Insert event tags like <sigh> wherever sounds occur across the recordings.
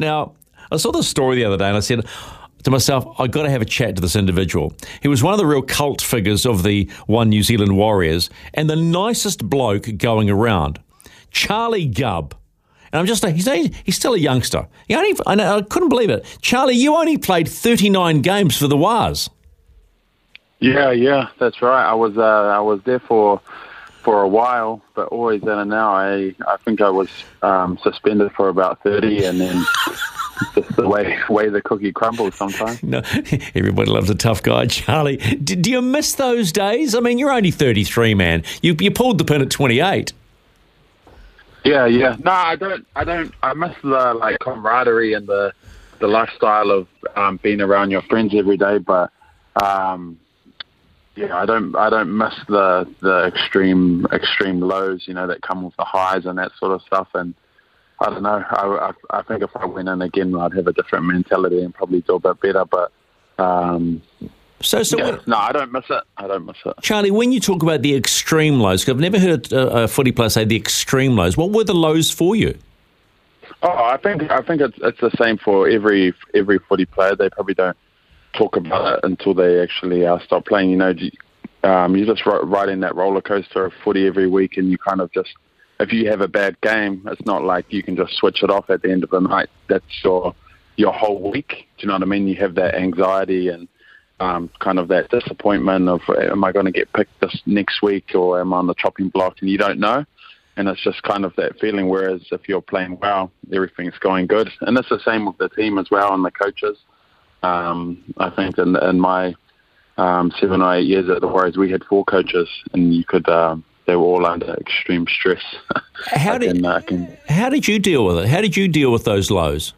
Now, I saw this story the other day and I said to myself, I've got to have a chat to this individual. He was one of the real cult figures of the One New Zealand Warriors and the nicest bloke going around. Charlie Gubb. And I'm just, he's, he's still a youngster. He only, I, know, I couldn't believe it. Charlie, you only played 39 games for the Wars. Yeah, yeah, that's right. I was, uh, I was there for for a while, but always in and out. I I think I was um, suspended for about thirty, and then <laughs> just the way way the cookie crumbles sometimes. No, <laughs> everybody loves a tough guy, <laughs> Charlie. Do, do you miss those days? I mean, you're only thirty three, man. You you pulled the pin at twenty eight. Yeah, yeah. No, I don't. I don't. I miss the like camaraderie and the the lifestyle of um, being around your friends every day, but. Um, yeah, I don't I don't miss the the extreme extreme lows, you know, that come with the highs and that sort of stuff. And I don't know. I, I, I think if I went in again, I'd have a different mentality and probably do a bit better. But um, so, so yeah, no, I don't miss it. I don't miss it. Charlie, when you talk about the extreme lows, because I've never heard a, a footy player say the extreme lows. What were the lows for you? Oh, I think I think it's it's the same for every every footy player. They probably don't talk about it until they actually uh, stop playing. You know, um, you're just riding that roller coaster of footy every week, and you kind of just, if you have a bad game, it's not like you can just switch it off at the end of the night. That's your your whole week. Do you know what I mean? You have that anxiety and um, kind of that disappointment of, am I going to get picked this next week, or am I on the chopping block? And you don't know. And it's just kind of that feeling. Whereas if you're playing well, everything's going good, and it's the same with the team as well and the coaches. Um, I think in, in my um, seven or eight years at the Warriors, we had four coaches, and you could um, they were all under extreme stress. <laughs> How did can, uh, can, how did you deal with it? How did you deal with those lows?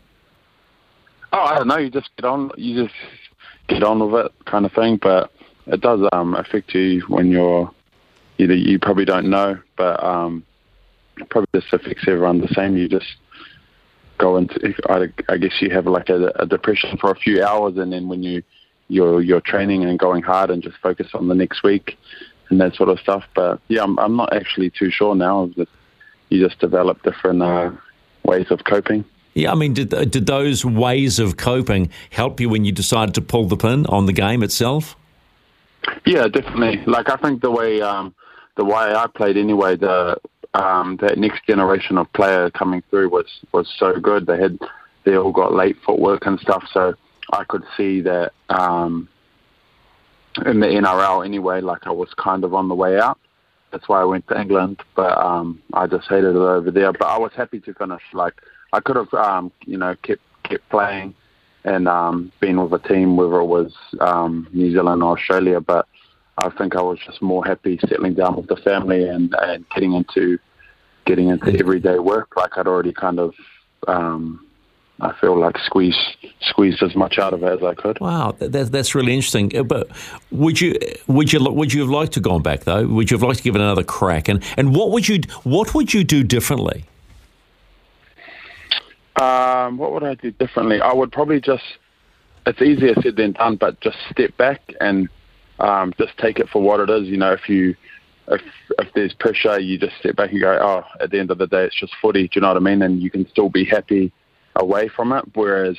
Oh, I don't know. You just get on. You just get on with it, kind of thing. But it does um, affect you when you're either you probably don't know, but um, probably just affects everyone the same. You just go into. I, I guess you have like a, a depression for a few hours, and then when you you're you're training and going hard and just focus on the next week and that sort of stuff. But yeah, I'm I'm not actually too sure now. That you just develop different uh, ways of coping. Yeah, I mean, did did those ways of coping help you when you decided to pull the pin on the game itself? Yeah, definitely. Like I think the way um, the way I played anyway, the um, that next generation of player coming through was was so good. They had they all got late footwork and stuff, so I could see that um, in the NRL anyway. Like I was kind of on the way out. That's why I went to England, but um, I just hated it over there. But I was happy to finish. Like I could have, um, you know, kept kept playing and um, been with a team, whether it was um, New Zealand or Australia, but I think I was just more happy settling down with the family and, and getting into getting into everyday work. Like I'd already kind of, um, I feel like squeeze squeezed as much out of it as I could. Wow, that, that's really interesting. Uh, but would you would you would you have liked to gone back though? Would you have liked to give it another crack? And and what would you what would you do differently? Um, what would I do differently? I would probably just. It's easier said than done, but just step back and um, just take it for what it is. You know, if you if if there's pressure, you just step back and go, oh, at the end of the day, it's just footy. Do you know what I mean? And you can still be happy away from it. Whereas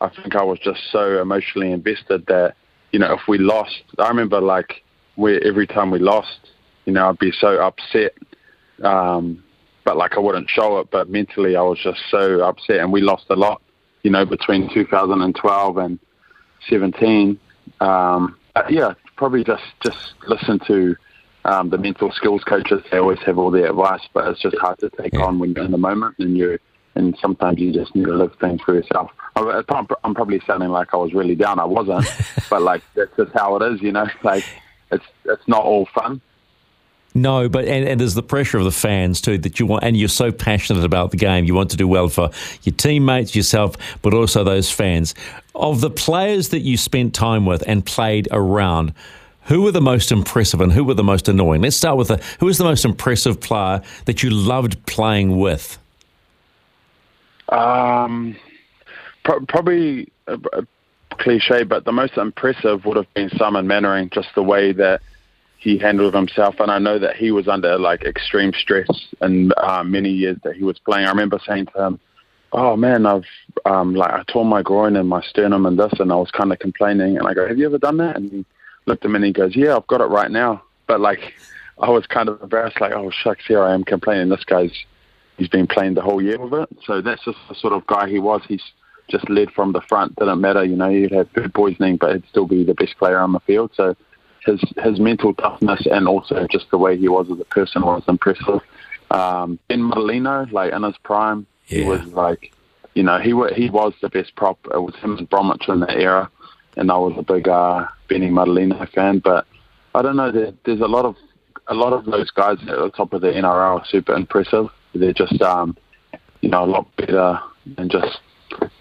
I think I was just so emotionally invested that you know, if we lost, I remember like where every time we lost, you know, I'd be so upset. Um, but like I wouldn't show it, but mentally I was just so upset, and we lost a lot, you know, between 2012 and 17. Um, yeah, probably just just listen to um, the mental skills coaches. They always have all the advice, but it's just hard to take yeah. on when you're in the moment and you and sometimes you just need to live things for yourself. I'm probably sounding like I was really down. I wasn't, <laughs> but like that's just how it is, you know. Like it's it's not all fun. No, but and, and there's the pressure of the fans too that you want, and you're so passionate about the game. You want to do well for your teammates, yourself, but also those fans. Of the players that you spent time with and played around, who were the most impressive and who were the most annoying? Let's start with the, who was the most impressive player that you loved playing with? Um, pro- probably a, a cliche, but the most impressive would have been Simon Mannering, just the way that he handled himself. And I know that he was under like extreme stress in uh, many years that he was playing. I remember saying to him, "Oh man, I've um, like I tore my groin and my sternum and this," and I was kind of complaining. And I go, "Have you ever done that?" And he looked at me and he goes, "Yeah, I've got it right now." But like, I was kind of embarrassed, like, "Oh shucks, here I am complaining. This guy's he's been playing the whole year with it." So that's just the sort of guy he was. He's just led from the front. Didn't matter, you know. You'd have third poisoning, but he'd still be the best player on the field. So his his mental toughness and also just the way he was as a person was impressive. Um, ben Matulino, like in his prime, yeah. he was like, you know, he he was the best prop. It was him and Bromwich in that era, and I was a big uh, Benny Matulino fan. But I don't know, there, there's a lot of a lot of those guys at the top of the NRL are super impressive. They're just, um, you know, a lot better than just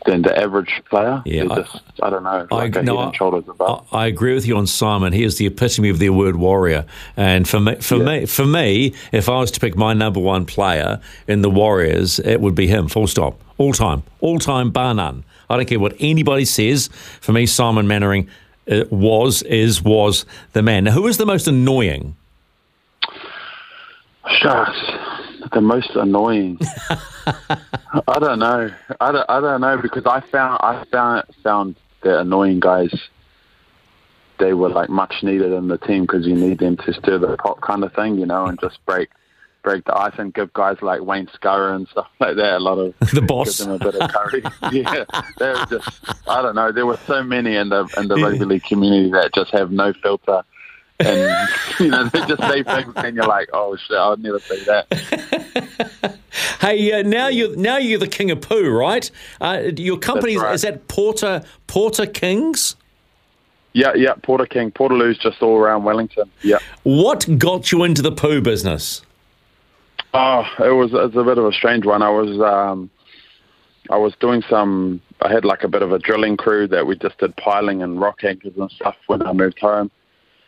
than the average player. Yeah, I, just, I, don't know. Like I, no, I, I, agree with you on Simon. He is the epitome of the word warrior. And for me, for yeah. me, for me, if I was to pick my number one player in the Warriors, it would be him. Full stop. All time, all time, bar none. I don't care what anybody says. For me, Simon Mannering uh, was, is, was the man. Now, who was the most annoying? Shucks the most annoying. <laughs> I don't know. I don't, I don't know because I found I found found the annoying guys. They were like much needed in the team because you need them to stir the pot, kind of thing, you know, and just break break the ice and give guys like Wayne Skura and stuff like that a lot of <laughs> the boss. Give them a bit of courage. <laughs> yeah, they were just I don't know. There were so many in the in the rugby league community that just have no filter and <laughs> you know they just say things, and you're like, "Oh shit, I'll never say that." <laughs> hey, uh, now you now you're the king of poo, right? Uh, your company right. is that Porter Porter Kings. Yeah, yeah, Porter King, Portaloo's just all around Wellington. Yeah. What got you into the poo business? Oh, it was it's a bit of a strange one. I was um, I was doing some. I had like a bit of a drilling crew that we just did piling and rock anchors and stuff when I moved home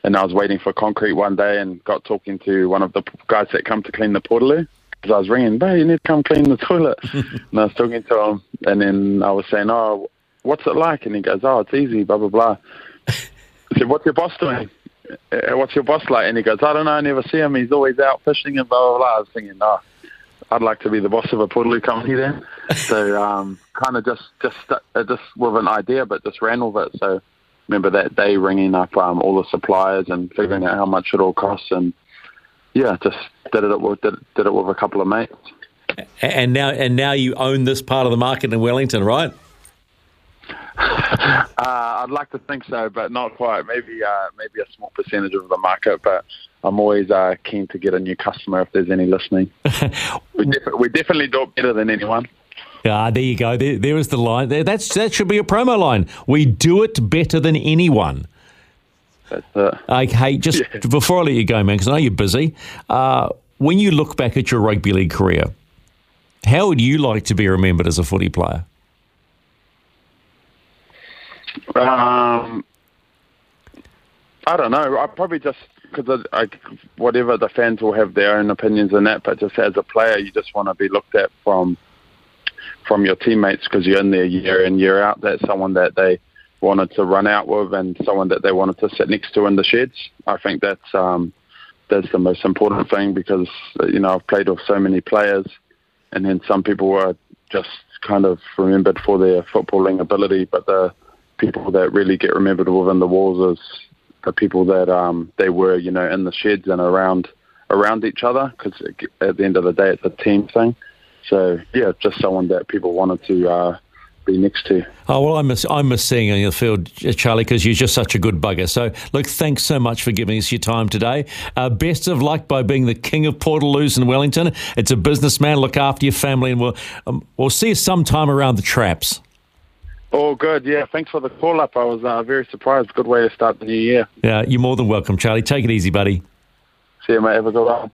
and I was waiting for concrete one day and got talking to one of the guys that come to clean the portaloo because I was ringing, "Hey, you need to come clean the toilet." <laughs> and I was talking to him, and then I was saying, "Oh, what's it like?" And he goes, "Oh, it's easy." Blah blah blah. I said, "What's your boss doing?" Uh, what's your boss like? And he goes, I don't know, I never see him. He's always out fishing and blah, blah, blah. I was thinking, oh, I'd like to be the boss of a Portaloo company then. <laughs> so um, kind of just, just, uh, just with an idea, but just ran with it. So remember that day ringing up um, all the suppliers and figuring out how much it all costs, and yeah, just did it with did, did it with a couple of mates. And now, and now you own this part of the market in Wellington, right? <laughs> uh, I'd like to think so, but not quite. Maybe, uh, maybe a small percentage of the market, but I'm always uh, keen to get a new customer if there's any listening. <laughs> we, def- we definitely do it better than anyone. Ah, there you go. There, there is the line. That's that should be a promo line. We do it better than anyone. That's Uh, okay, just <laughs> yeah. before I let you go, man, because I know you're busy. Uh, when you look back at your rugby league career, how would you like to be remembered as a footy player? Um, I don't know. I probably just because I, I, whatever the fans will have their own opinions on that, but just as a player, you just want to be looked at from from your teammates because you're in there year in year out. That's someone that they wanted to run out with and someone that they wanted to sit next to in the sheds. I think that's um, that's the most important thing because you know I've played with so many players, and then some people were just kind of remembered for their footballing ability, but the people that really get remembered within the walls is the people that um, they were, you know, in the sheds and around around each other. Because at the end of the day, it's a team thing. So yeah, just someone that people wanted to uh, be next to. Oh well, I miss I miss seeing you on the field, Charlie, because you're just such a good bugger. So look, thanks so much for giving us your time today. Uh, best of luck by being the king of Portaloos in Wellington. It's a businessman. Look after your family, and we'll um, we'll see you sometime around the traps. Oh, good. Yeah, thanks for the call up. I was uh, very surprised. Good way to start the new year. Yeah, you're more than welcome, Charlie. Take it easy, buddy. See you, mate. Have a good one.